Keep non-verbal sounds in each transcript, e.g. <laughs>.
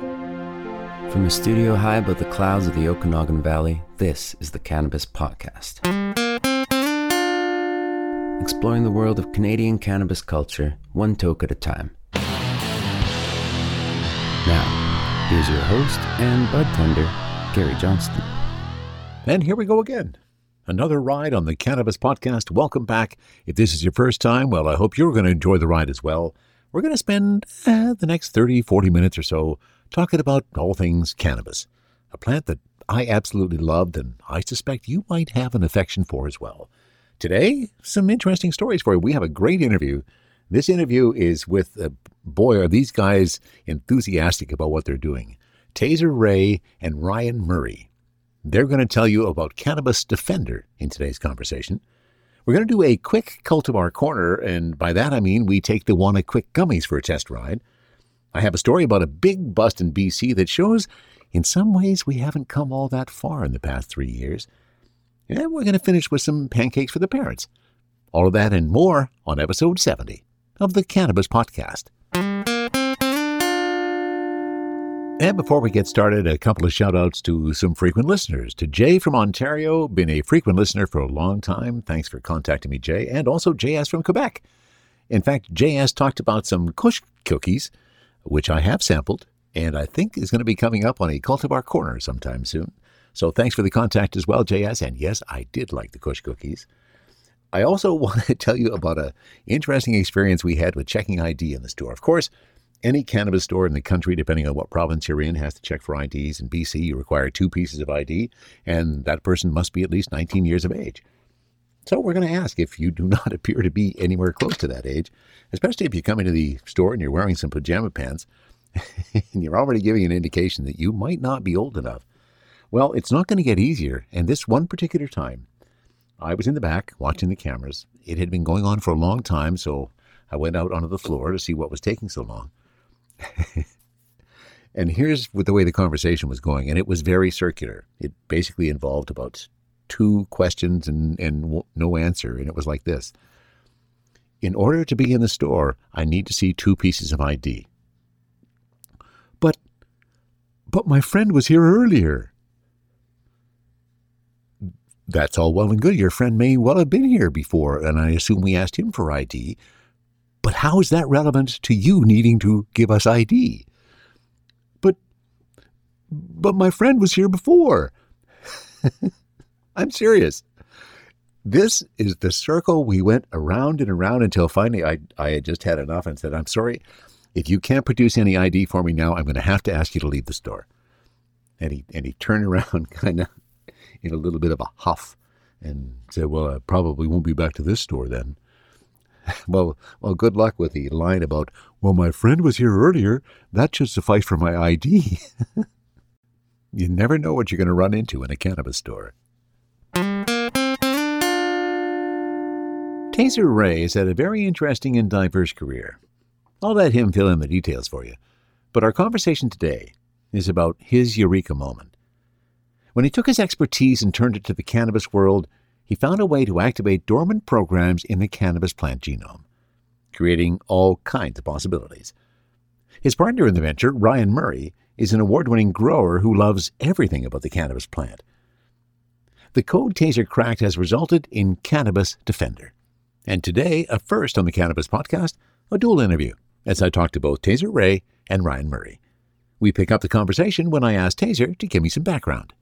From a studio high above the clouds of the Okanagan Valley, this is the Cannabis Podcast. Exploring the world of Canadian cannabis culture, one toke at a time. Now, here's your host and bud tender, Gary Johnston. And here we go again. Another ride on the Cannabis Podcast. Welcome back. If this is your first time, well, I hope you're going to enjoy the ride as well. We're going to spend eh, the next 30, 40 minutes or so talking about all things cannabis, a plant that I absolutely loved and I suspect you might have an affection for as well. Today, some interesting stories for you. We have a great interview. This interview is with, uh, boy, are these guys enthusiastic about what they're doing. Taser Wraye and Ryan Murray. They're going to tell you about Cannabis Defender in today's conversation. We're going to do a quick cultivar corner, and by that I mean we take the Wana Quick gummies for a test ride. I have a story about a big bust in BC that shows in some ways we haven't come all that far in the past three years. And we're going to finish with some pancakes for the parents. All of that and more on episode 70 of the Cannabis Podcast. And before we get started, a couple of shout outs to some frequent listeners. To Jay from Ontario, been a frequent listener for a long time. Thanks for contacting me, Jay. And also JS from Quebec. In fact, JS talked about some Kush cookies, which I have sampled, and I think is going to be coming up on a cultivar corner sometime soon. So thanks for the contact as well, JS. And yes, I did like the Kush cookies. I also <laughs> want to tell you about an interesting experience we had with checking ID in the store. Of course, any cannabis store in the country, depending on what province you're in, has to check for IDs. In BC, you require two pieces of ID, and that person must be at least 19 years of age. So we're going to ask if you do <laughs> not appear to be anywhere close to that age, especially if you come into the store and you're wearing some pajama pants, <laughs> and you're already giving an indication that you might not be old enough. Well, it's not going to get easier, and this one particular time, I was in the back watching the cameras. It had been going on for a long time, so I went out onto the floor to see what was taking so long. <laughs> and here's the way the conversation was going, and it was very circular. It basically involved about two questions and, and no answer, and it was like this. In order to be in the store, I need to see two pieces of ID. But, but my friend was here earlier. That's all well and good. Your friend may well have been here before, and I assume we asked him for ID. But how is that relevant to you needing to give us ID? But, but my friend was here before. <laughs> I'm serious. This is the circle we went around and around until finally I, I had just had enough and said, I'm sorry. If you can't produce any ID for me now, I'm going to have to ask you to leave the store. And he, and he turned <laughs> around kind of in a little bit of a huff and said, Well, I probably won't be back to this store then. <laughs> well, well, good luck with the line about, well, my friend was here earlier. That should suffice for my ID. <laughs> you never know what you're going to run into in a cannabis store. Taser Wraye has had a very interesting and diverse career. I'll let him fill in the details for you. But our conversation today is about his eureka moment. When he took his expertise and turned it to the cannabis world, he found a way to activate dormant programs in the cannabis plant genome, creating all kinds of possibilities. His partner in the venture, Ryan Murray, is an award winning grower who loves everything about the cannabis plant. The code Taser cracked has resulted in Cannabis Defender. And today, a first on the Cannabis Podcast, a dual interview, as I talk to both Taser Wraye and Ryan Murray. We pick up the conversation when I ask Taser to give me some background.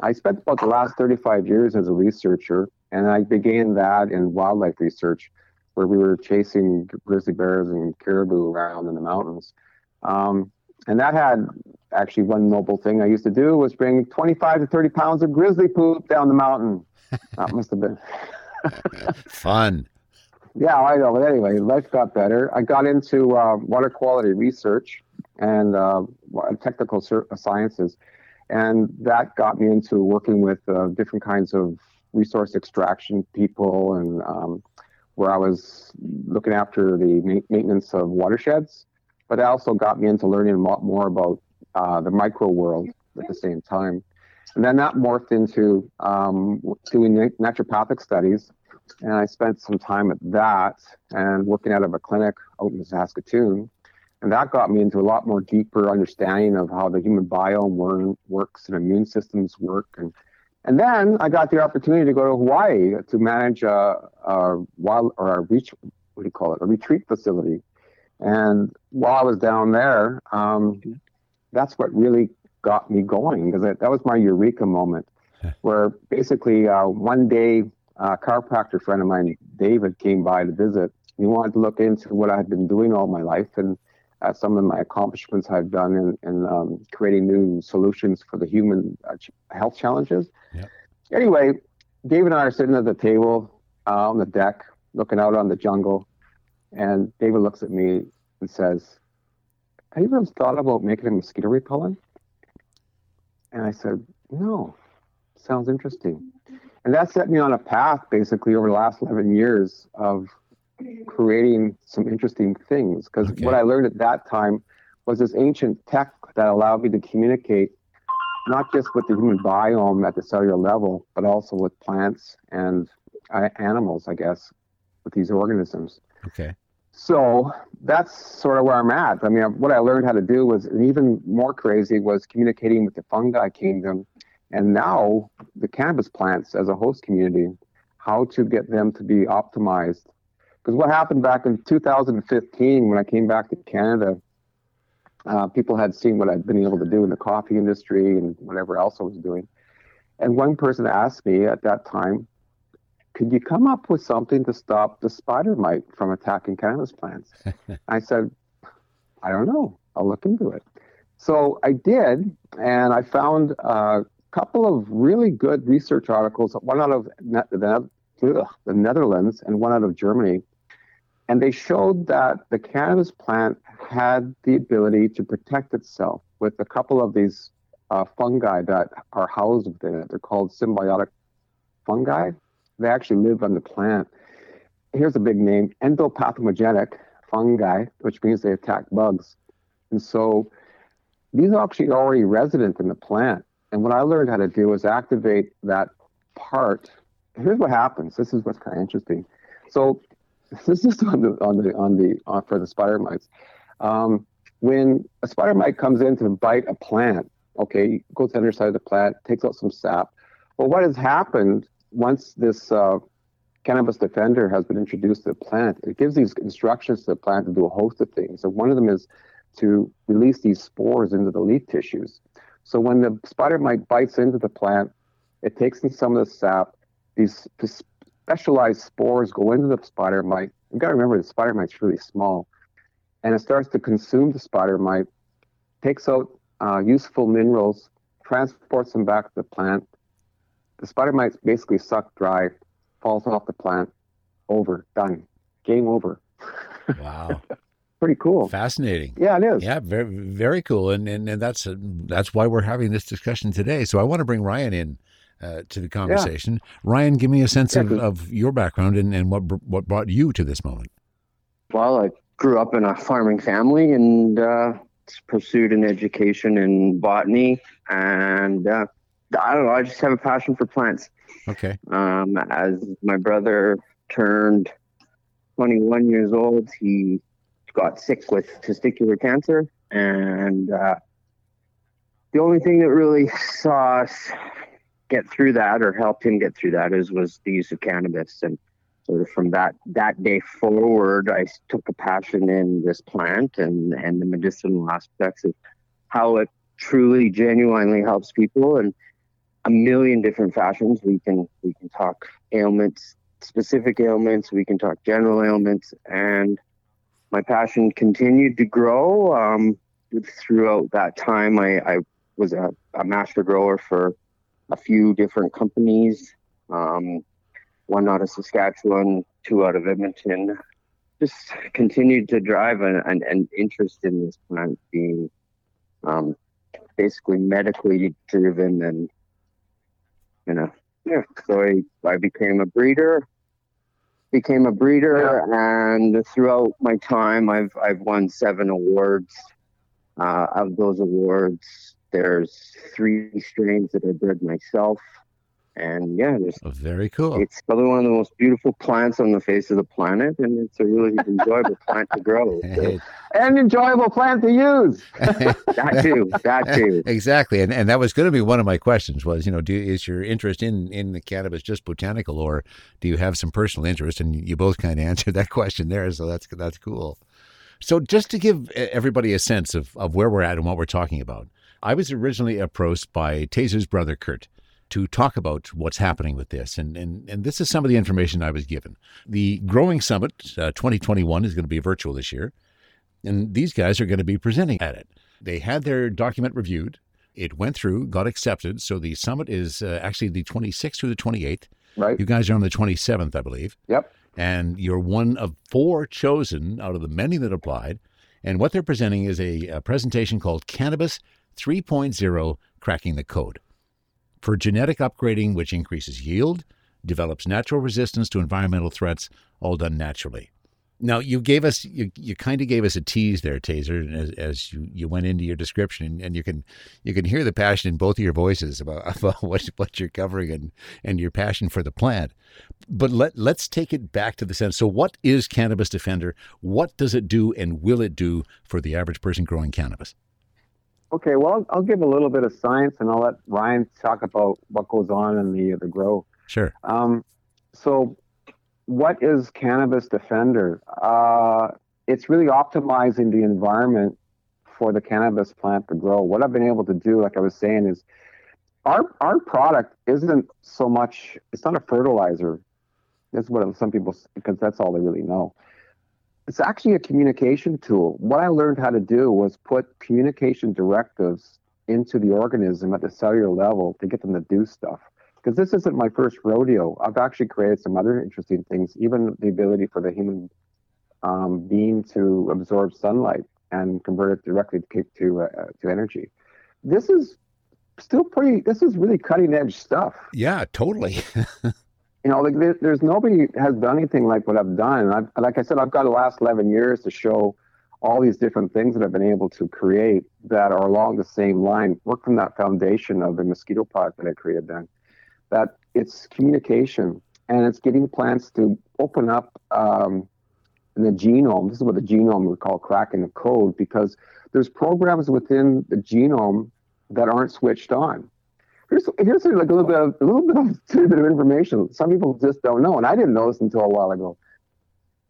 I spent about the last 35 years as a researcher, and I began that in wildlife research, where we were chasing grizzly bears and caribou around in the mountains. Um, and that had actually one noble thing I used to do was bring 25 to 30 pounds of grizzly poop down the mountain. that must have been fun. Yeah, I know. But anyway, life got better. I got into uh, water quality research and uh, technical sciences and that got me into working with uh, different kinds of resource extraction people and um, where I was looking after the ma- maintenance of watersheds, but it also got me into learning a lot more about uh, the micro world at the same time. And then that morphed into um, doing naturopathic studies. And I spent some time at that and working out of a clinic out in Saskatoon And that got me into a lot more deeper understanding of how the human biome works and immune systems work. And, and then I got the opportunity to go to Hawaii to manage a, a wild or a reach, what do you call it, a retreat facility. And while I was down there, um, that's what really got me going because that was my eureka moment <laughs> where basically uh, one day a chiropractor friend of mine, David, came by to visit. He wanted to look into what I had been doing all my life and uh, some of my accomplishments I've done in, in um, creating new solutions for the human uh, health challenges. Yep. Anyway, David and I are sitting at the table uh, on the deck, looking out on the jungle, and David looks at me and says, "Have you ever thought about making a mosquito repellent?" And I said, "No, sounds interesting." And that set me on a path, basically, over the last 11 years of creating some interesting things. Because okay. what I learned at that time was this ancient tech that allowed me to communicate not just with the human biome at the cellular level, but also with plants and uh, animals, I guess, with these organisms. Okay. So that's sort of where I'm at. I mean, what I learned how to do was, and even more crazy, was communicating with the fungi kingdom, and now the cannabis plants as a host community, how to get them to be optimized because what happened back in 2015 when I came back to Canada, uh, people had seen what I'd been able to do in the coffee industry and whatever else I was doing. And one person asked me at that time, could you come up with something to stop the spider mite from attacking cannabis plants? <laughs> I said, I don't know. I'll look into it. So I did, and I found a couple of really good research articles, one out of the, the Netherlands and one out of Germany, and they showed that the cannabis plant had the ability to protect itself with a couple of these uh, fungi that are housed within it. They're called symbiotic fungi. They actually live on the plant. Here's a big name entomopathogenic fungi, which means they attack bugs. And so these are actually already resident in the plant. And what I learned how to do is activate that part. Here's what happens. This is what's kind of interesting. So <laughs> this is on the on the on the uh, for the spider mites. Um, when a spider mite comes in to bite a plant, okay, goes to the underside of the plant, takes out some sap. Well, what has happened once this uh, cannabis defender has been introduced to the plant? It gives these instructions to the plant to do a host of things. So one of them is to release these spores into the leaf tissues. So when the spider mite bites into the plant, it takes in some of the sap. These specialized spores go into the spider mite. You've got to remember the spider mite's really small, and it starts to consume the spider mite, takes out uh, useful minerals, transports them back to the plant. The spider mite's basically sucked dry, falls off the plant, over, done, game over. Wow. <laughs> Pretty cool. Fascinating. Yeah, it is. Yeah, very very cool, and and, and that's uh, that's why we're having this discussion today. So I want to bring Ryan in uh, to the conversation. Yeah. Ryan, give me a sense yeah, of, of your background and, and what what brought you to this moment. Well, I grew up in a farming family and uh, pursued an education in botany, and uh, I don't know. I just have a passion for plants. Okay. Um, as my brother turned 21 years old, he got sick with testicular cancer, and uh, the only thing that really saw us get through that or helped him get through that is was the use of cannabis and sort of from that that day forward i took a passion in this plant and and the medicinal aspects of how it truly genuinely helps people in a million different fashions we can we can talk ailments specific ailments we can talk general ailments and my passion continued to grow um, throughout that time i, I was a, a master grower for a few different companies, um, one out of Saskatchewan, two out of Edmonton. Just continued to drive an, an, an interest in this plant being um, basically medically driven and you know yeah so I, I became a breeder became a breeder yeah. and throughout my time I've I've won seven awards uh, of those awards there's three strains that I bred myself. And yeah, just Oh, very cool. it's probably one of the most beautiful plants on the face of the planet, and it's a really <laughs> enjoyable plant to grow. So And enjoyable plant to use. <laughs> that too, that too. exactly, and and that was going to be one of my questions. Was you know, do is your interest in in the cannabis just botanical, or do you have some personal interest? And you both kind of <laughs> answered that question there, so that's that's cool. So just to give everybody a sense of of where we're at and what we're talking about, I was originally approached by Taser's brother Kurt to talk about what's happening with this, and and and this is some of the information I was given. The Growing Summit uh, 2021 is going to be virtual this year. And these guys are going to be presenting at it. They had their document reviewed. It went through, got accepted. So the summit is uh, actually the 26th through the 28th. Right. You guys are on the 27th, I believe. Yep. And you're one of four chosen out of the many that applied. And what they're presenting is a, a presentation called Cannabis 3.0 Cracking the Code for genetic upgrading, which increases yield, develops natural resistance to environmental threats, all done naturally. Now you gave us you, you kind of gave us a tease there, Taser, as, as you, you went into your description, and, and you can you can hear the passion in both of your voices about, <laughs> about what what you're covering and and your passion for the plant. But let let's take it back to the sense. So, what is Cannabis Defender? What does it do, and will it do for the average person growing cannabis? Okay, well, I'll, I'll give a little bit of science, and I'll let Ryan talk about what goes on in the the grow. Sure. Um, so, what is Cannabis Defender? Uh, it's really optimizing the environment for the cannabis plant to grow. What I've been able to do, like I was saying, is our our product isn't so much. It's not a fertilizer. That's what some people, because that's all they really know. It's actually a communication tool. What I learned how to do was put communication directives into the organism at the cellular level to get them to do stuff because this isn't my first rodeo. I've actually created some other interesting things, even the ability for the human um, being to absorb sunlight and convert it directly to to, uh, to energy. This is still pretty. This is really cutting edge stuff. Yeah, totally. <laughs> You know, like there, there's nobody has done anything like what I've done. I've, like I said, I've got the last 11 years to show all these different things that I've been able to create that are along the same line. Work from that foundation of the mosquito product that I created then that it's communication and it's getting plants to open up um, in the genome. This is what the genome we call cracking the code because there's programs within the genome that aren't switched on. Here's here's like a little bit of a little bit of <laughs> tidbit of information. Some people just don't know, and I didn't know this until a while ago.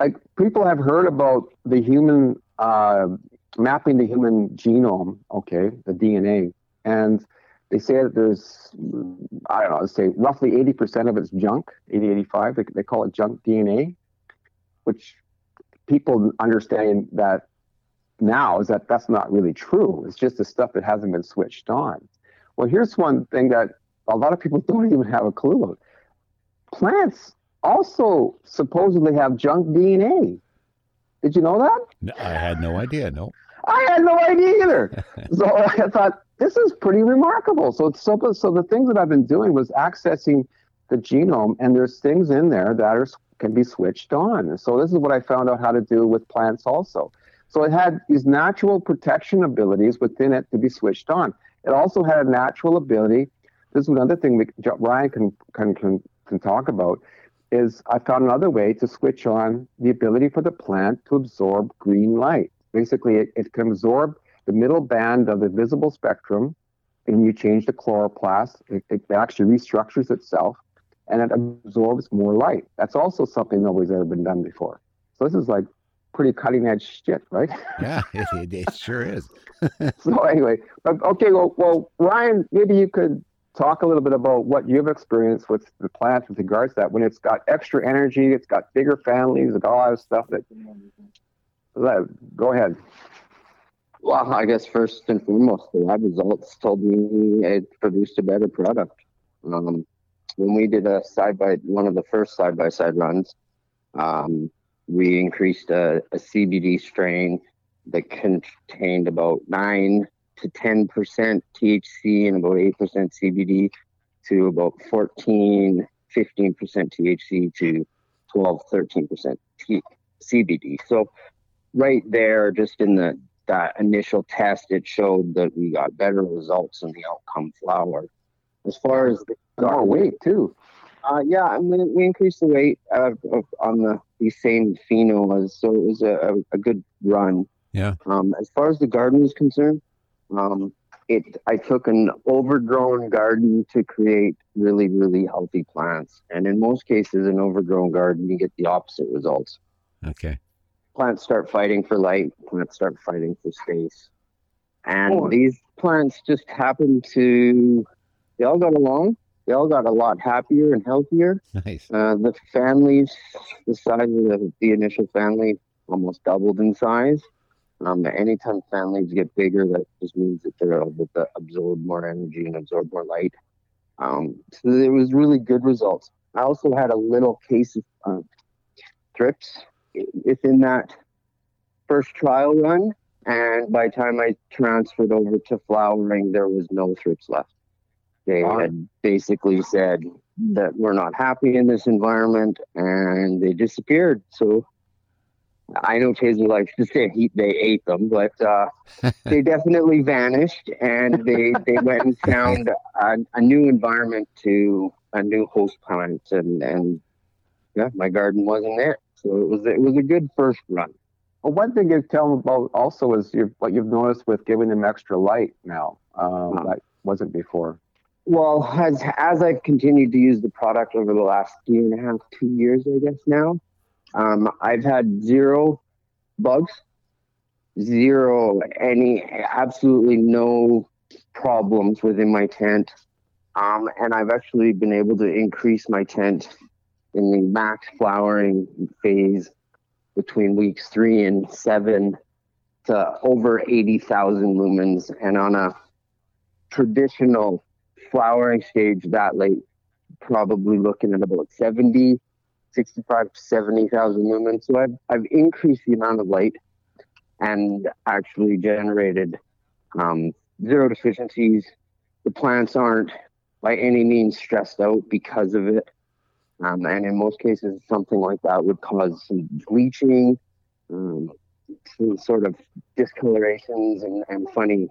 Like people have heard about the human uh, mapping the human genome, okay, the DNA, and they say that there's, I don't know, let's say roughly 80% of it's junk, 80, 85. They, they call it junk DNA, which people understand that now is that that's not really true. It's just the stuff that hasn't been switched on. Well, here's one thing that a lot of people <laughs> don't even have a clue about. Plants also supposedly have junk DNA. Did you know that? No, I had no idea. No. I had no idea either. <laughs> so <laughs> I thought this is pretty remarkable. So so so the things that I've been doing was accessing the genome, and there's things in there that are can be switched on. So this is what I found out how to do with plants also. So it had these natural protection abilities within it to be switched on. It also had a natural ability. This is another thing we, Ryan can, can can can talk about. Is I found another way to switch on the ability for the plant to absorb green light. Basically, it, it can absorb the middle band of the visible spectrum, and you change the chloroplast. It, it actually restructures itself, and it absorbs more light. That's also something nobody's ever been done before. So this is like pretty cutting edge shit, right? <laughs> Yeah, <laughs> it, it, it sure is. <laughs> so anyway, but okay, well, well, Ryan, maybe you could talk a little bit about what you've experienced with the plant with regards to that. When it's got extra energy, it's got bigger families, it's got a lot of stuff that. Go ahead. Well, I guess first and foremost, the lab results told me it produced a better product. Um, when we did a side by one of the first side by side runs, um, we increased a, a, CBD strain that contained about nine to ten percent THC and about eight percent CBD to about 14, 15 percent THC to 12, 13 percent CBD. So right there, just in the that initial test, it showed that we got better results in the outcome flower. As far as the More weight too. Uh, yeah, I mean, we increased the weight uh, of, on the the same pheno as so it was a, a, a good run. Yeah. Um, as far as the garden is concerned, um, it I took an overgrown garden to create really really healthy plants, and in most cases, an overgrown garden you get the opposite results. Okay. Plants start fighting for light. Plants start fighting for space, and Oh. these plants just happen to they all got along. They all got a lot happier and healthier. Nice. Uh, the families, the size of the, the initial family almost doubled in size. Um, anytime families get bigger, that just means that they're able to absorb more energy and absorb more light. Um, so it was really good results. I also had a little case of uh, thrips within that first trial run, and by the time I transferred over to flowering, there was no thrips left. They had basically said that we're not happy in this environment, and they disappeared. So I know Taser likes to say he, they ate them, but uh, <laughs> they definitely vanished, and they they went and found a, a new environment to a new host plant, and and yeah, my garden wasn't there. So it was it was a good first run. Well, one thing you tell them about also is you've, what you've noticed with giving them extra light now. Um. That wasn't before. Well, as as I've continued to use the product over the last year and a half, two years, I guess now, um, I've had zero bugs, zero any, absolutely no problems within my tent, um, and I've actually been able to increase my tent in the max flowering phase between weeks three and seven to over eighty thousand lumens, and on a traditional flowering stage that late, probably looking at about 70, 65 to 70,000 lumens. So I've, I've increased the amount of light and actually generated um, zero deficiencies. The plants aren't by any means stressed out because of it. Um, and in most cases, something like that would cause some bleaching, um, some sort of discolorations and, and funny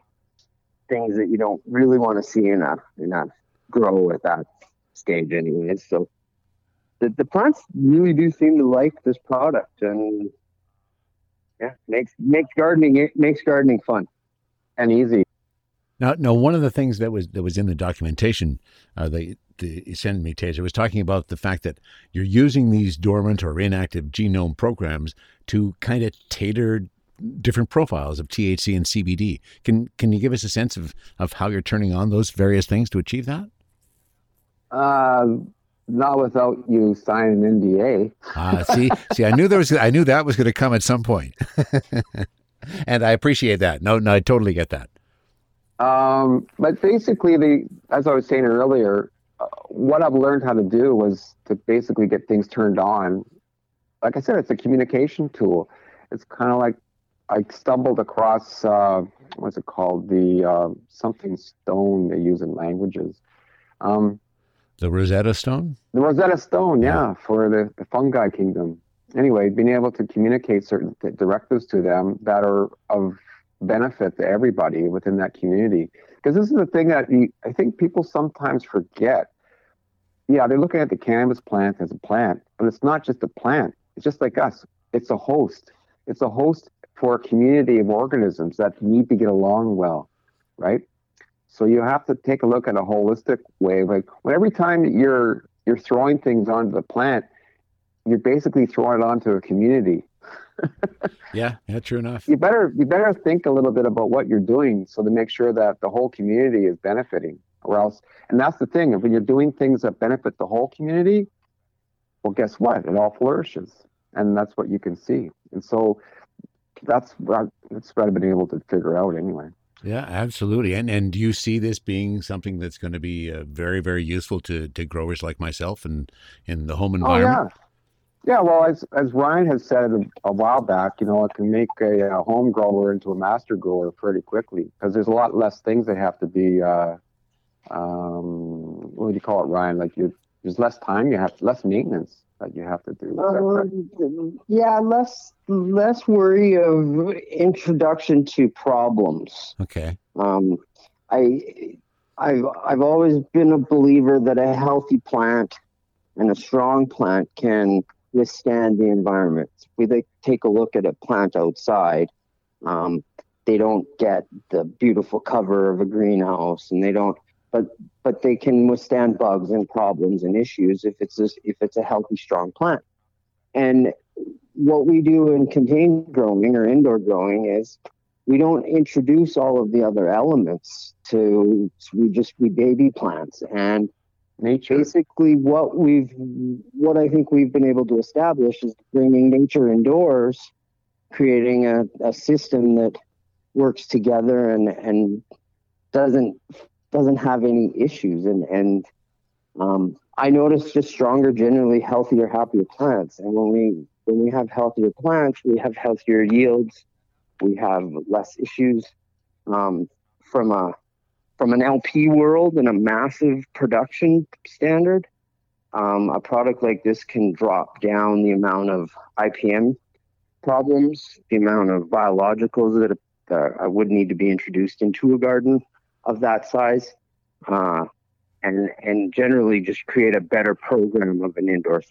things that you don't really want to see in a in a grow at that stage anyways. So the, the plants really do seem to like this product and yeah, makes makes gardening it makes gardening fun. And easy. Now, no, one of the things that was that was in the documentation uh, the, you sent me, Taser, was talking about the fact that you're using these dormant or inactive genome programs to kind of tailor different profiles of THC and CBD. Can can you give us a sense of of how you're turning on those various things to achieve that? Uh, not without you signing an NDA. Ah, see, see, I knew there was, I knew that was going to come at some point, <laughs> and I appreciate that. No, no, I totally get that. Um, but basically, the as I was saying earlier, uh, what I've learned how to do was to basically get things turned on. Like I said, it's a communication tool. It's kind of like I stumbled across uh, what's it called the uh, something stone they use in languages. Um, The Rosetta Stone. the Rosetta Stone, Yeah. for the, the fungi kingdom. Anyway, being able to communicate certain directives to them that are of benefit to everybody within that community. Because this is the thing that you, I think people sometimes forget. Yeah, they're looking at the cannabis plant as a plant, but it's not just a plant. It's just like us. It's a host. It's a host for a community of organisms that need to get along well, right? So you have to take a look at a holistic way. Like when every time you're you're throwing things onto the plant, you're basically throwing it onto a community. <laughs> Yeah, yeah, true enough. You better you better think a little bit about what you're doing so to make sure that the whole community is benefiting. Or else, and that's the thing. If when you're doing things that benefit the whole community, well, guess what? It all flourishes, and that's what you can see. And so that's what that's what I've been able to figure out anyway. Yeah, absolutely. And and do you see this being something that's going to be uh, very very useful to to growers like myself and in the home environment? Oh yeah, yeah. Well, as as Ryan has said a, a while back, you know, it can make a, a home grower into a master grower pretty quickly because there's a lot less things that have to be. Uh, um, what do you call it, Ryan? Like you, there's less time. You have less maintenance that you have to do. That? Um, yeah, less less worry of introduction to problems. Okay. Um, I I've I've always been a believer that a healthy plant and a strong plant can withstand the environment. If we take a look at a plant outside, um, they don't get the beautiful cover of a greenhouse, and they don't. But but they can withstand bugs and problems and issues if it's a, if it's a healthy, strong plant. And what we do in contained growing or indoor growing is we don't introduce all of the other elements to we just we baby plants and nature basically what we've what i think we've been able to establish is bringing nature indoors creating a, a system that works together and and doesn't doesn't have any issues and and um, I notice just stronger, generally healthier, happier plants. And when we when we have healthier plants, we have healthier yields, we have less issues um, from a from an LP world and a massive production standard. Um, a product like this can drop down the amount of IPM problems, the amount of biologicals that uh, would need to be introduced into a garden of that size, uh, and and generally just create a better program of an indoor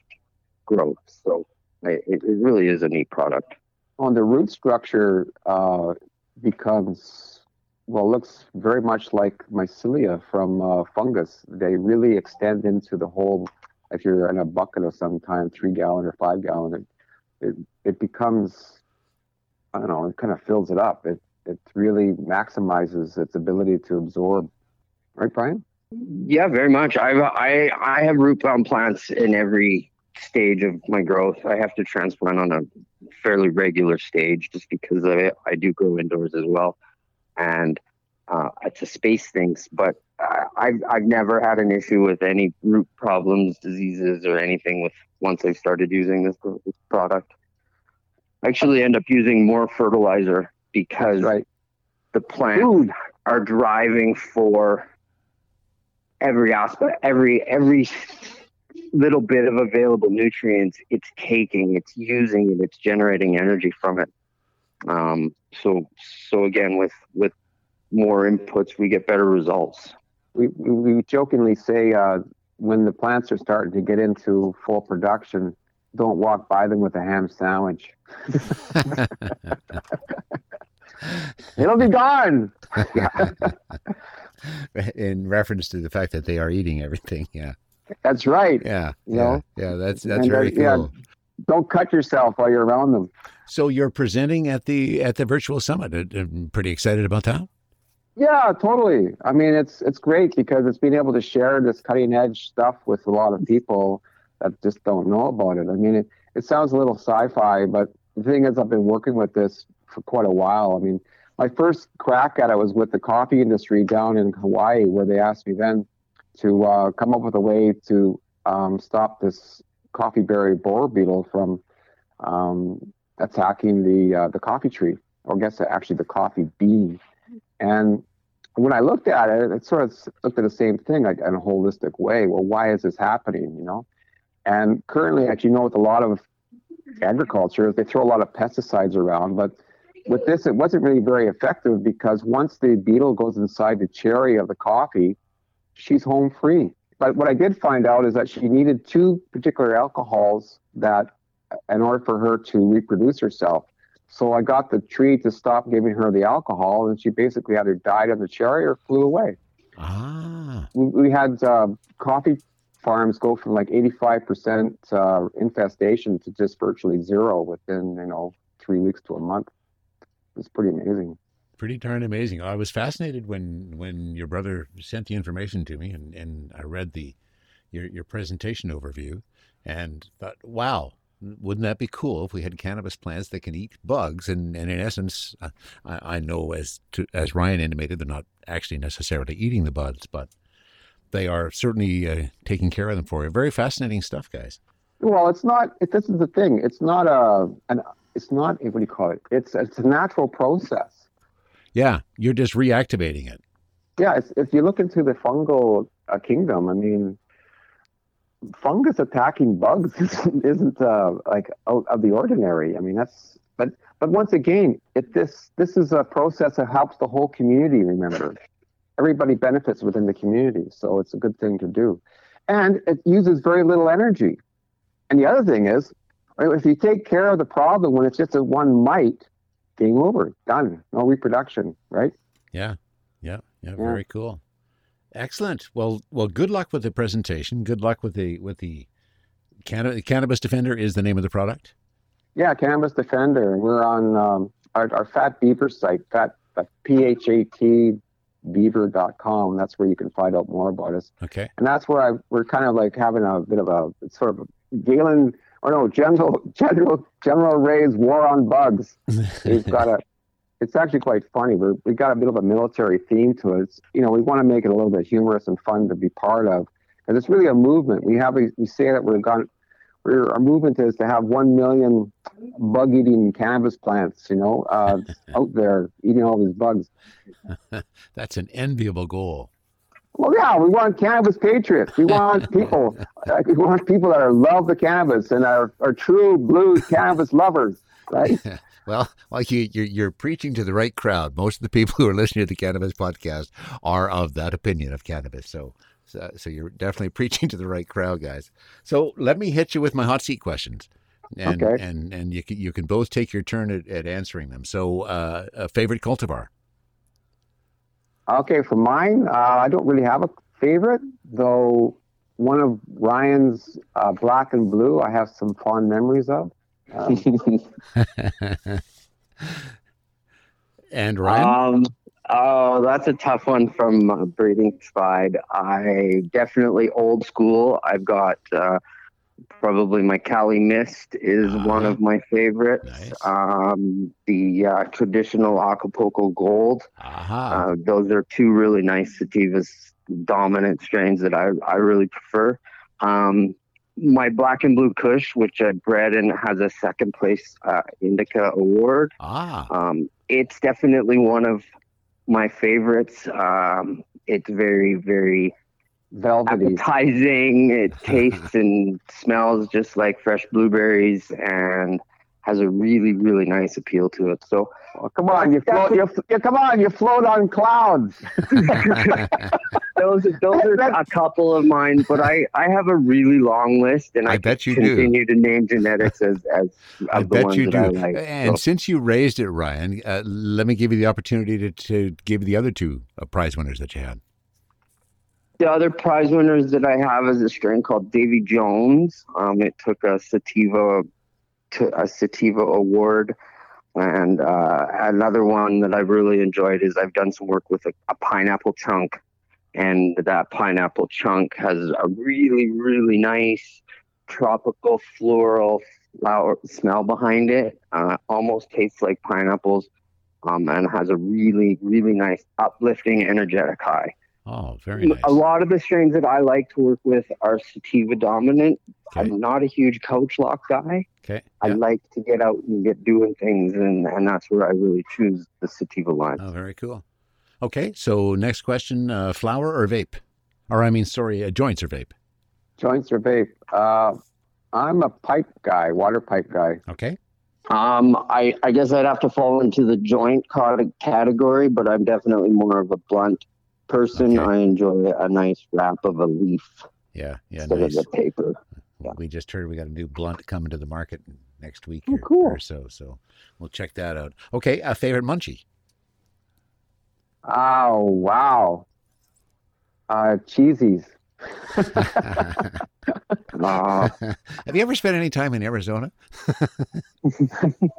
growth. So it, it really is a neat product. On the root structure uh, becomes well, looks very much like mycelia from uh, fungus. They really extend into the whole. If you're in a bucket of some kind, three gallon or five gallon, it, it, it becomes I don't know, it kind of fills it up. It it really maximizes its ability to absorb. Right, Brian? Yeah, very much. I I I have root bound plants in every stage of my growth. I have to transplant on a fairly regular stage just because I I do grow indoors as well, and uh, a space things. But I've I've never had an issue with any root problems, diseases, or anything with once I started using this product. I actually end up using more fertilizer because right. the plants Food. are driving for every aspect, every every little bit of available nutrients. It's taking, it's using it, it's generating energy from it. Um, so so again, with with more inputs, we get better results. We we, we jokingly say uh, when the plants are starting to get into full production, don't walk by them with a ham sandwich. <laughs> <laughs> <laughs> It'll be gone. <laughs> In reference to the fact that they are eating everything, yeah. That's right. Yeah, you yeah, know? yeah. That's that's and uh, very cool. Yeah, don't cut yourself while you're around them. So you're presenting at the at the virtual summit. I'm pretty excited about that. Yeah, totally. I mean, it's it's great because it's being able to share this cutting edge stuff with a lot of people that just don't know about it. I mean, it, it sounds a little sci-fi, but the thing is, I've been working with this for quite a while. I mean, my first crack at it was with the coffee industry down in Hawaii, where they asked me then to uh, come up with a way to um, stop this coffee berry borer beetle from um, attacking the uh, the coffee tree, or I guess actually the coffee bean. And when I looked at it, it sort of looked at the same thing like in a holistic way. Well, why is this happening? You know, and currently, as you know, with a lot of agriculture, they throw a lot of pesticides around, but with this, it wasn't really very effective because once the beetle goes inside the cherry of the coffee, she's home free. But what I did find out is that she needed two particular alcohols that, in order for her to reproduce herself. So I got the tree to stop giving her the alcohol, and she basically either died on the cherry or flew away. Ah. We, we had uh, coffee farms go from like 85% uh, infestation to just virtually zero within, you know, three weeks to a month. It's pretty amazing. Pretty darn amazing. I was fascinated when when your brother sent the information to me, and, and I read the your your presentation overview, and thought, wow, wouldn't that be cool if we had cannabis plants that can eat bugs? And, and in essence, I, I know as to, as Ryan intimated, they're not actually necessarily eating the buds, but they are certainly uh, taking care of them for you. Very fascinating stuff, guys. Well, it's not. It, this is the thing. It's not a an. It's not. What do you call it? It's it's a natural process. Yeah, you're just reactivating it. Yeah, if you look into the fungal uh, kingdom, I mean, fungus attacking bugs <laughs> isn't, isn't uh, like out of the ordinary. I mean, that's but but once again, it this this is a process that helps the whole community. Remember, everybody benefits within the community. So it's a good thing to do. And it uses very little energy. And the other thing is, if you take care of the problem when it's just a one mite, game over, done, no reproduction, right? Yeah, yeah, yeah. yeah. Very cool. Excellent. Well, well. Good luck with the presentation. Good luck with the with the Canna- Cannabis Defender is the name of the product. Yeah, Cannabis Defender. We're on um, our, our Phat Beaver site, Fat P H A T beaver.com. That's where you can find out more about us. Okay. And that's where I we're kind of like having a bit of a sort of a Galen or no General <laughs> General General Wraye's War on Bugs. He's got a. <laughs> It's actually quite funny. We're, we got a bit of a military theme to it. It's, you know, we want to make it a little bit humorous and fun to be part of because it's really a movement. We have a, we say that we're gone we're, our movement is to have 1 million bug eating cannabis plants, you know, uh, <laughs> out there eating all these bugs. That's an enviable goal. Well, yeah, we want cannabis patriots. We want <laughs> people. we want people that are love the cannabis and are, are true blue <laughs> cannabis lovers, right? well, like you, you're, you're preaching to the right crowd. Most of the people who are listening to the cannabis podcast are of that opinion of cannabis. So so, so you're definitely <laughs> preaching to the right crowd, guys. So let me hit you with my hot seat questions. And, okay. and and you can you can both take your turn at, at answering them. So, uh, a favorite cultivar? Okay, for mine, uh, I don't really have a favorite, though. One of Ryan's uh, black and blue, I have some fond memories of. Um, <laughs> and Ryan, um, Oh, that's a tough one from a breeding side. I definitely old school. I've got uh, probably my Kali Mist is uh, one of my favorites. Nice. Um, the uh, traditional Acapulco Gold. Uh-huh. Uh, those are two really nice sativas dominant strains that I, I really prefer. Um, my black and blue Kush, which I bred and has a second place uh, Indica award. Ah. Um, it's definitely one of my favorites. Um, it's very, very velvety, appetizing. It <laughs> tastes and smells just like fresh blueberries, and has a really, really nice appeal to it. So, oh, come on, you float, you, you, come on, you float on clouds. those, <laughs> <laughs> those are a couple of mine, but I, I have a really long list, and I, I bet you continue do. to name genetics as, as I bet you do. Like, and so. since you raised it, Ryan, uh, let me give you the opportunity to, to give the other two uh, prize winners that you had. The other prize winners that I have is a strain called Davy Jones. Um, it took a sativa to a sativa award. And uh, another one that I've really enjoyed is I've done some work with a, a pineapple chunk, and that pineapple chunk has a really, really nice tropical floral flower smell behind it. Uh, almost tastes like pineapples, um, and has a really, really nice uplifting, energetic high. Oh, very nice. A lot of the strains that I like to work with are sativa dominant. Okay. I'm not a huge couch lock guy. Okay. I like to get out and get doing things, and, and that's where I really choose the sativa line. Oh, very cool. Okay, so next question: uh, flower or vape? Or I mean, sorry, uh, joints or vape? Joints or vape? Uh, I'm a pipe guy, water pipe guy. Okay. Um, I, I guess I'd have to fall into the joint category, but I'm definitely more of a blunt person. Okay. I enjoy a nice wrap of a leaf. Yeah, yeah, instead nice. of the paper. Yeah. We just heard we got a new blunt coming to the market next week oh, or, cool. or, so. So we'll check that out. Okay, a favorite munchie? Oh wow, uh, cheesies. <laughs> <laughs> uh, <laughs> Have you ever spent any time in Arizona? <laughs>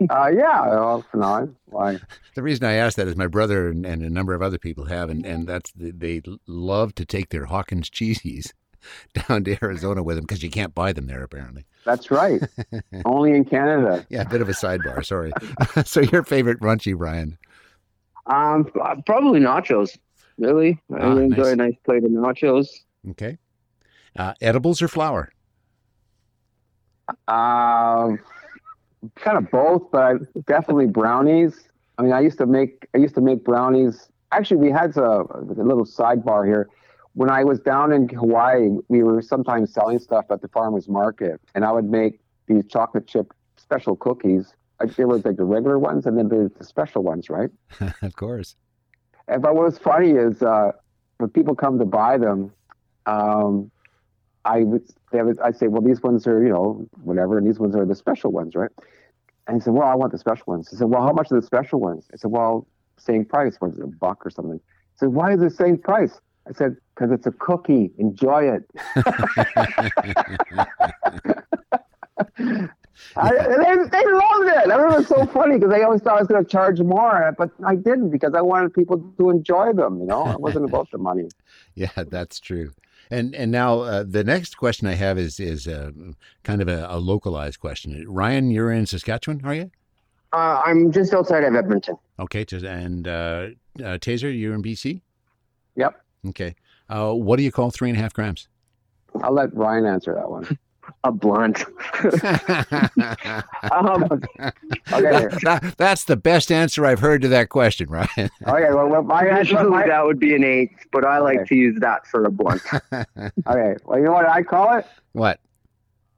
uh, yeah, off and on. Why? The reason I ask that is my brother and, and a number of other people have, and, and that's the, they love to take their Hawkins Cheezies <laughs> down to Arizona with them because you can't buy them there apparently. That's right. Only in Canada. Yeah, a bit of a sidebar. Sorry. so your favorite munchie, Brian? Um, probably nachos. Really, I ah, enjoy nice. a nice plate of nachos. Okay. Uh, edibles or flower? Uh, kind of both, but definitely brownies. I mean, I used to make I used to make brownies. Actually, we had a, a little sidebar here. When I was down in Hawaii, we were sometimes selling stuff at the farmers market, and I would make these chocolate chip special cookies. There was like the regular ones, and then there's the special ones, right? <laughs> of course. And but what was funny is uh, when people come to buy them, um, I would they would I say, well, these ones are you know whatever, and these ones are the special ones, right? And he said, well, I want the special ones. I said, well, how much are the special ones? I said, well, same price. What is it, a buck or something? He said, why is it the same price? I said, because it's a cookie. Enjoy it. <laughs> I, they, they loved it. I it was so funny because they always thought I was going to charge more, but I didn't because I wanted people to enjoy them. You know, it wasn't about the money. <laughs> Yeah, that's true. And and now uh, the next question I have is is uh, kind of a, a, localized question. Ryan, you're in Saskatchewan, are you? Uh, I'm just outside of Edmonton. Okay, and uh, uh, Taser, you're in BC. Yep. Okay. Uh, what do you call three and a half grams? I'll let Ryan answer that one. <laughs> a blunt. <laughs> um, okay. That, that's the best answer I've heard to that question, Ryan. okay, well, well my answer my... that would be an eighth, but I like okay. to use that for a blunt. <laughs> okay, well, you know what I call it? What?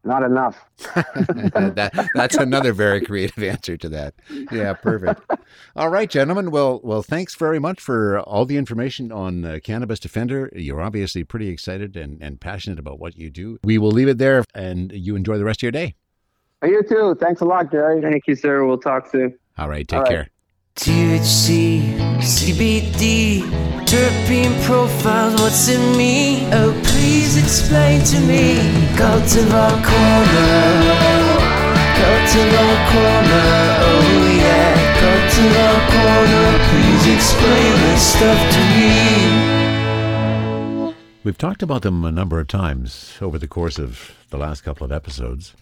Not enough. <laughs> that, that's another very creative answer to that. Yeah, perfect. All right, gentlemen. Well, well, thanks very much for all the information on uh, Cannabis Defender. You're obviously pretty excited and, and passionate about what you do. We will leave it there, and you enjoy the rest of your day. You too. Thanks a lot, Gary. Thank you, sir. We'll talk soon. All right. Take all right. THC, CBD, terpene profiles, what's in me? Oh, please explain to me. Cultivar Corner, Cultivar Corner, oh yeah. Cultivar Corner, please explain this stuff to me. We've talked about them a number of times over the course of the last couple of episodes,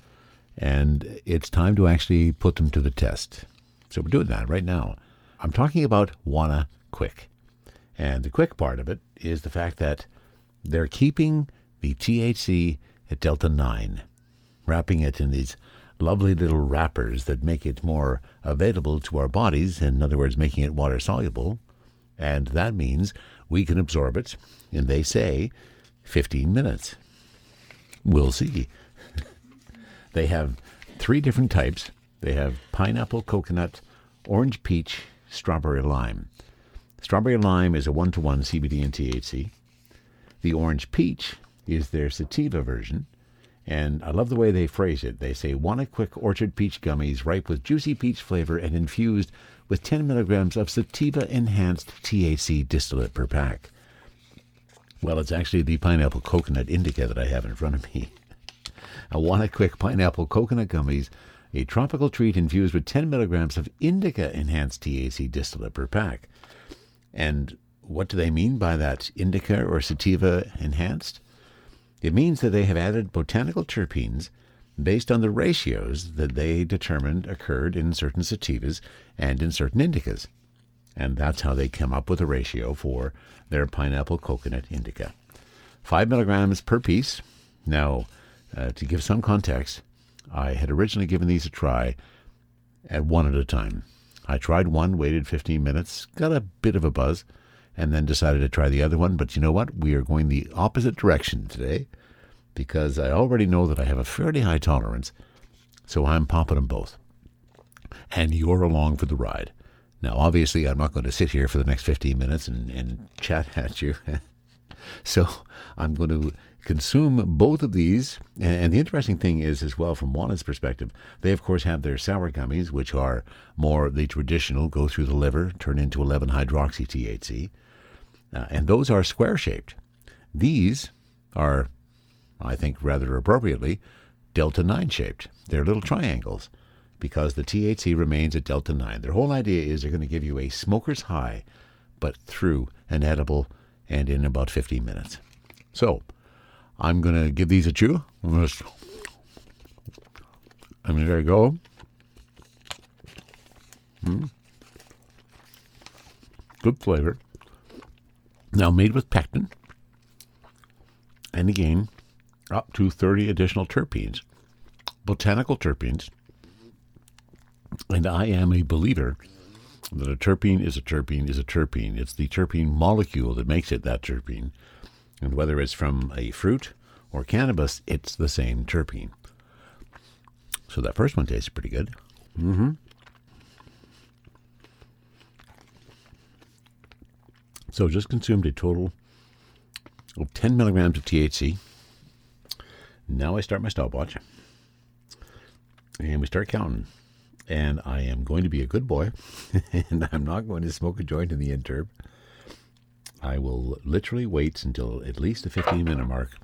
and it's time to actually put them to the test. So we're doing that right now. I'm talking about Wana Quick. And the quick part of it is the fact that they're keeping the THC at Delta 9, wrapping it in these lovely little wrappers that make it more available to our bodies, in other words, making it water soluble. And that means we can absorb it and they say, 15 minutes. We'll see. <laughs> they have three different types they have pineapple, coconut, orange peach, strawberry lime. Strawberry lime is a one to one CBD and THC. The orange peach is their sativa version. And I love the way they phrase it. They say, Wana Quick orchard peach gummies ripe with juicy peach flavor and infused with 10 milligrams of sativa enhanced THC distillate per pack. Well, it's actually the pineapple coconut indica that I have in front of me. <laughs> I Wana Quick pineapple coconut gummies a tropical treat infused with 10 milligrams of indica enhanced THC distillate per pack. And what do they mean by that indica or sativa enhanced? It means that they have added botanical terpenes based on the ratios that they determined occurred in certain sativas and in certain indicas. And that's how they come up with a ratio for their pineapple coconut indica. Five milligrams per piece. Now, uh, to give some context, I had originally given these a try at one at a time. I tried one, waited 15 minutes, got a bit of a buzz, and then decided to try the other one. But you know what? We are going the opposite direction today because I already know that I have a fairly high tolerance, so I'm popping them both. And you're along for the ride. Now, obviously, I'm not going to sit here for the next 15 minutes and, and chat at you. <laughs> so I'm going to consume both of these. And the interesting thing is, as well, from Wana's perspective, they of course have their sour gummies, which are more the traditional, go through the liver, turn into 11 hydroxy THC. Uh, and those are square shaped. These are, I think, rather appropriately, delta 9 shaped. They're little triangles because the THC remains at delta 9. Their whole idea is they're going to give you a smoker's high, but through an edible and in about 15 minutes. So, I'm going to give these a chew. I'm going to, I there you go. Mm. Good flavor. Now made with pectin. And again, up to 30 additional terpenes, botanical terpenes. And I am a believer that a terpene is a terpene is a terpene. It's the terpene molecule that makes it that terpene. And whether it's from a fruit or cannabis, it's the same terpene. So that first one tastes pretty good. Mm-hmm. So just consumed a total of 10 milligrams of THC. Now I start my stopwatch. And we start counting. And I am going to be a good boy. <laughs> and I'm not going to smoke a joint in the interb. I will literally wait until at least the 15 minute mark.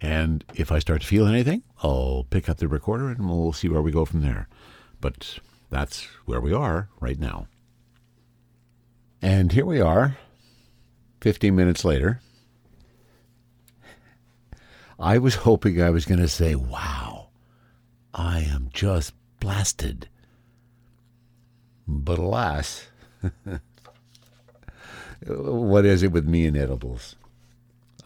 And if I start to feel anything, I'll pick up the recorder and we'll see where we go from there. But that's where we are right now. And here we are, 15 minutes later. I was hoping I was going to say, wow, I am just blasted. But alas, <laughs> what is it with me and edibles?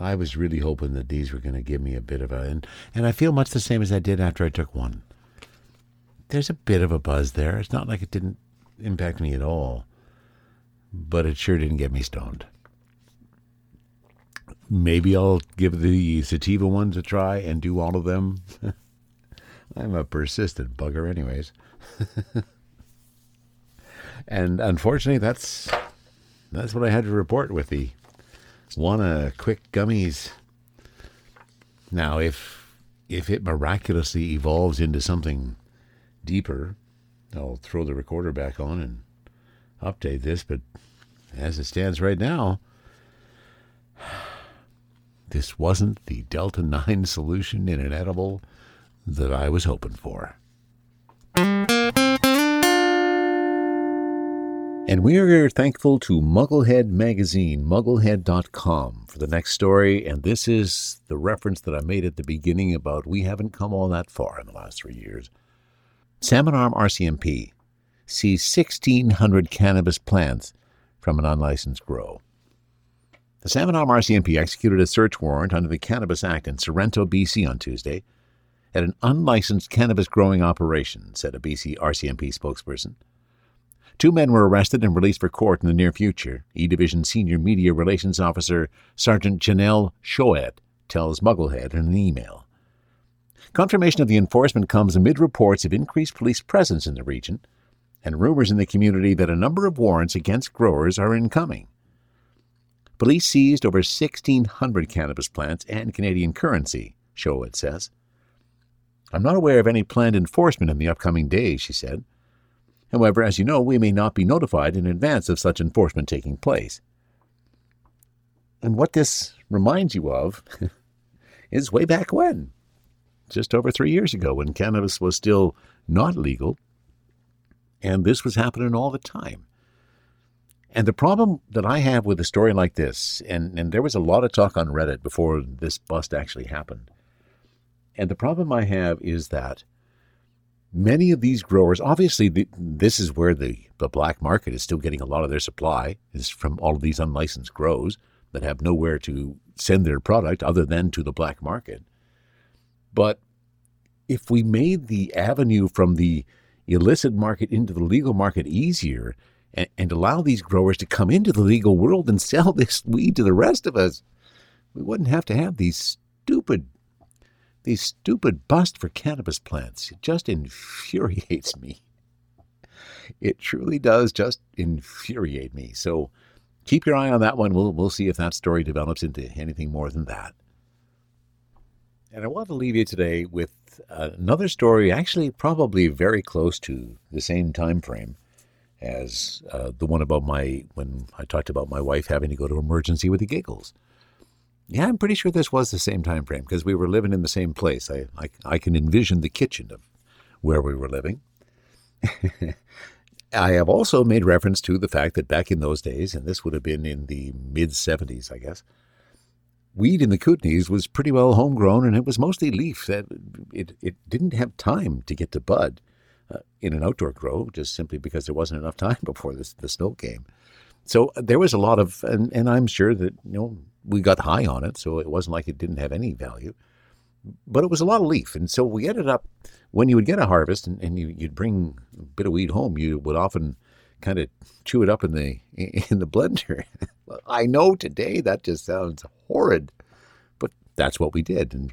I was really hoping that these were going to give me a bit of a, and, and I feel much the same as I did after I took one. There's a bit of a buzz there. It's not like it didn't impact me at all, but it sure didn't get me stoned. Maybe I'll give the sativa ones a try and do all of them. <laughs> I'm a persistent bugger, anyways. <laughs> and unfortunately, that's that's what I had to report with the Wana quick gummies. Now, if if it miraculously evolves into something deeper, I'll throw the recorder back on and update this. But as it stands right now, <sighs> this wasn't the Delta 9 <laughs> solution in an edible that I was hoping for. And we are thankful to Mugglehead Magazine, mugglehead.com, for the next story. And this is the reference that I made at the beginning about we haven't come all that far in the last three years. Salmon Arm RCMP seize 1,600 cannabis plants from an unlicensed grow. The Salmon Arm RCMP executed a search warrant under the Cannabis Act in Sorrento, BC on Tuesday at an unlicensed cannabis growing operation, said a BC RCMP spokesperson. Two men were arrested and released for court in the near future, E Division Senior Media Relations Officer Sergeant Janelle Shoihet tells Mugglehead in an email. Confirmation of the enforcement comes amid reports of increased police presence in the region and rumors in the community that a number of warrants against growers are incoming. Police seized over 1,600 cannabis plants and Canadian currency, Shoihet says. I'm not aware of any planned enforcement in the upcoming days, she said. However, as you know, we may not be notified in advance of such enforcement taking place. And what this reminds you of <laughs> is way back when, just over three years ago, when cannabis was still not legal, and this was happening all the time. And the problem that I have with a story like this, and, and there was a lot of talk on Reddit before this bust actually happened. And the problem I have is that many of these growers, obviously, the, this is where the, the black market is still getting a lot of their supply, is from all of these unlicensed grows that have nowhere to send their product other than to the black market. But if we made the avenue from the illicit market into the legal market easier, and, and allow these growers to come into the legal world and <laughs> sell this weed to the rest of us, we wouldn't have to have these stupid these stupid busts for cannabis plants. It just infuriates me. It truly does just infuriate me. So keep your eye on that one. We'll, we'll see if that story develops into anything more than that. And I want to leave you today with another story, actually probably very close to the same time frame as uh, the one about my when I talked about my wife having to go to emergency with the giggles. Yeah, I'm pretty sure this was the same time frame because we were living in the same place. I, I, I can envision the kitchen of where we were living. <laughs> I have also made reference to the fact that back in those days, and this would have been in the mid 70s, I guess, weed in the Kootenays was pretty well homegrown and it was mostly leaf. That it, it didn't have time to get to bud uh, in an outdoor grow just simply because there wasn't enough time <laughs> before this, the snow came. So there was a lot of, and, and I'm sure that, you know, we got high on it, so it wasn't like it didn't have any value. But it was a lot of leaf. And so we ended up, when you would get a harvest and, and you, would bring a bit of weed home, you would often kind of chew it up in the <laughs> in the blender. <laughs> I know today that just sounds horrid, but that's what we did. And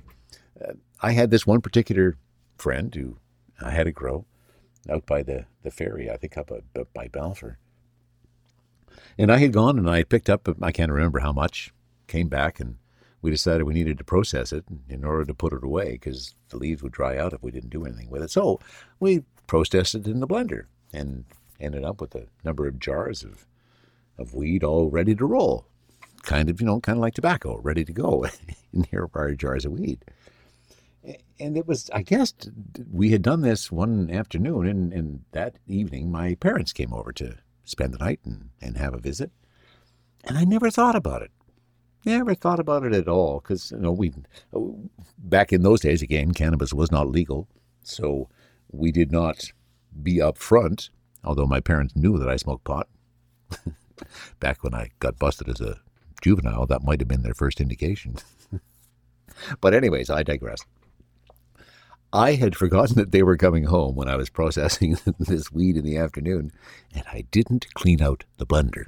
uh, I had this one particular friend who I had to grow, out by the, the ferry, I think up by Balfour. And I had gone and I had picked up, I can't remember how much, came back and we decided we needed to process it in order to put it away because the leaves would dry out if we didn't do anything with it. So we processed it in the blender and ended up with a number of jars of, of weed all ready to roll. Kind of, you know, kind of like tobacco, ready to go. and here are jars of weed. And it was, I guess, we had done this one afternoon, and, and that evening my parents came over to spend the night and, and have a visit. And I never thought about it. Never thought about it at all because, you know, we, uh, back in those days, again, cannabis was not legal. So we did not be upfront, although my parents knew that I smoked pot. <laughs> back when I got busted as a juvenile, that might have been their first indication. <laughs> but, anyways, I digress. I had forgotten that they were coming home when I was processing <laughs> this weed in the afternoon, and I didn't clean out the blender.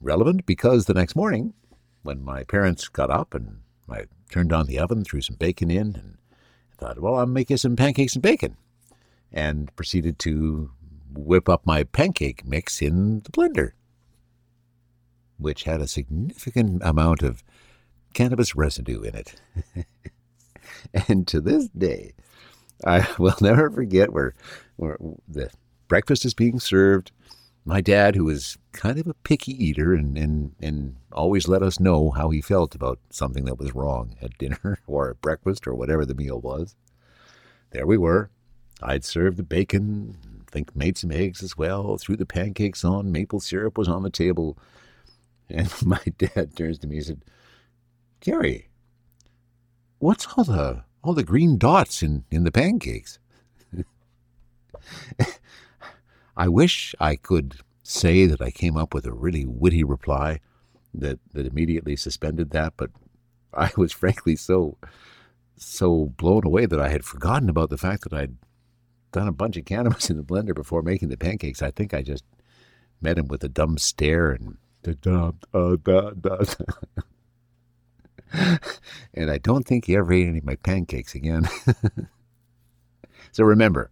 Relevant because the next morning, when my parents got up and I turned on the oven, threw some bacon in, and thought, well, I'll make you some pancakes and bacon, and proceeded to whip up my pancake mix in the blender, which had a significant amount of cannabis residue in it. <laughs> and to this day, I <laughs> will never forget where, where the breakfast is being served. My dad, who was kind of a picky eater and, and, and always let us know how he felt about something that was wrong at dinner <laughs> or at breakfast or whatever the meal was. There we were. I'd served the bacon, I think made some eggs as well, threw the pancakes on, maple syrup was on the table. And <laughs> my dad turns to me and said, Gary, what's all the all the green dots in, in the pancakes? <laughs> I wish I could say that I came up with a really witty reply that, that immediately suspended that, but I was frankly so so blown away that I had forgotten about the fact that I'd done a bunch of cannabis in the blender before making the pancakes. I think I just met him with a dumb stare and uh, da da da da <laughs> da. and I don't think he ever ate any of my pancakes again. <laughs> so remember,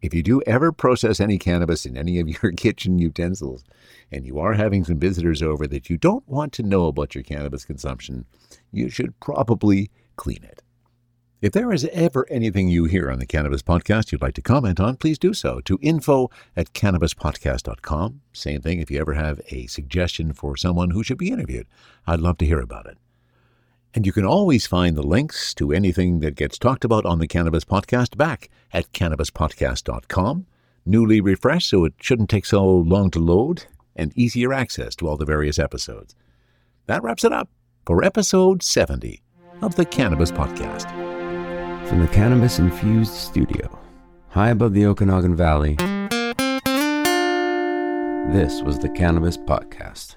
if you do ever process any cannabis in any of <laughs> your kitchen utensils, and you are having some visitors over that you don't want to know about your cannabis consumption, you should probably clean it. If there is ever anything you hear on the Cannabis Podcast you'd like to comment on, please do so to info at cannabispodcast.com. Same thing if you ever have a suggestion for someone who should be interviewed. I'd love to hear about it. And you can always find the links to anything that gets talked about on the Cannabis Podcast back at cannabispodcast.com. Newly refreshed, so it shouldn't take so long to load, and easier access to all the various episodes. That wraps it up for episode 70 of the Cannabis Podcast. From the Cannabis Infused Studio, high above the Okanagan Valley, this was the Cannabis Podcast.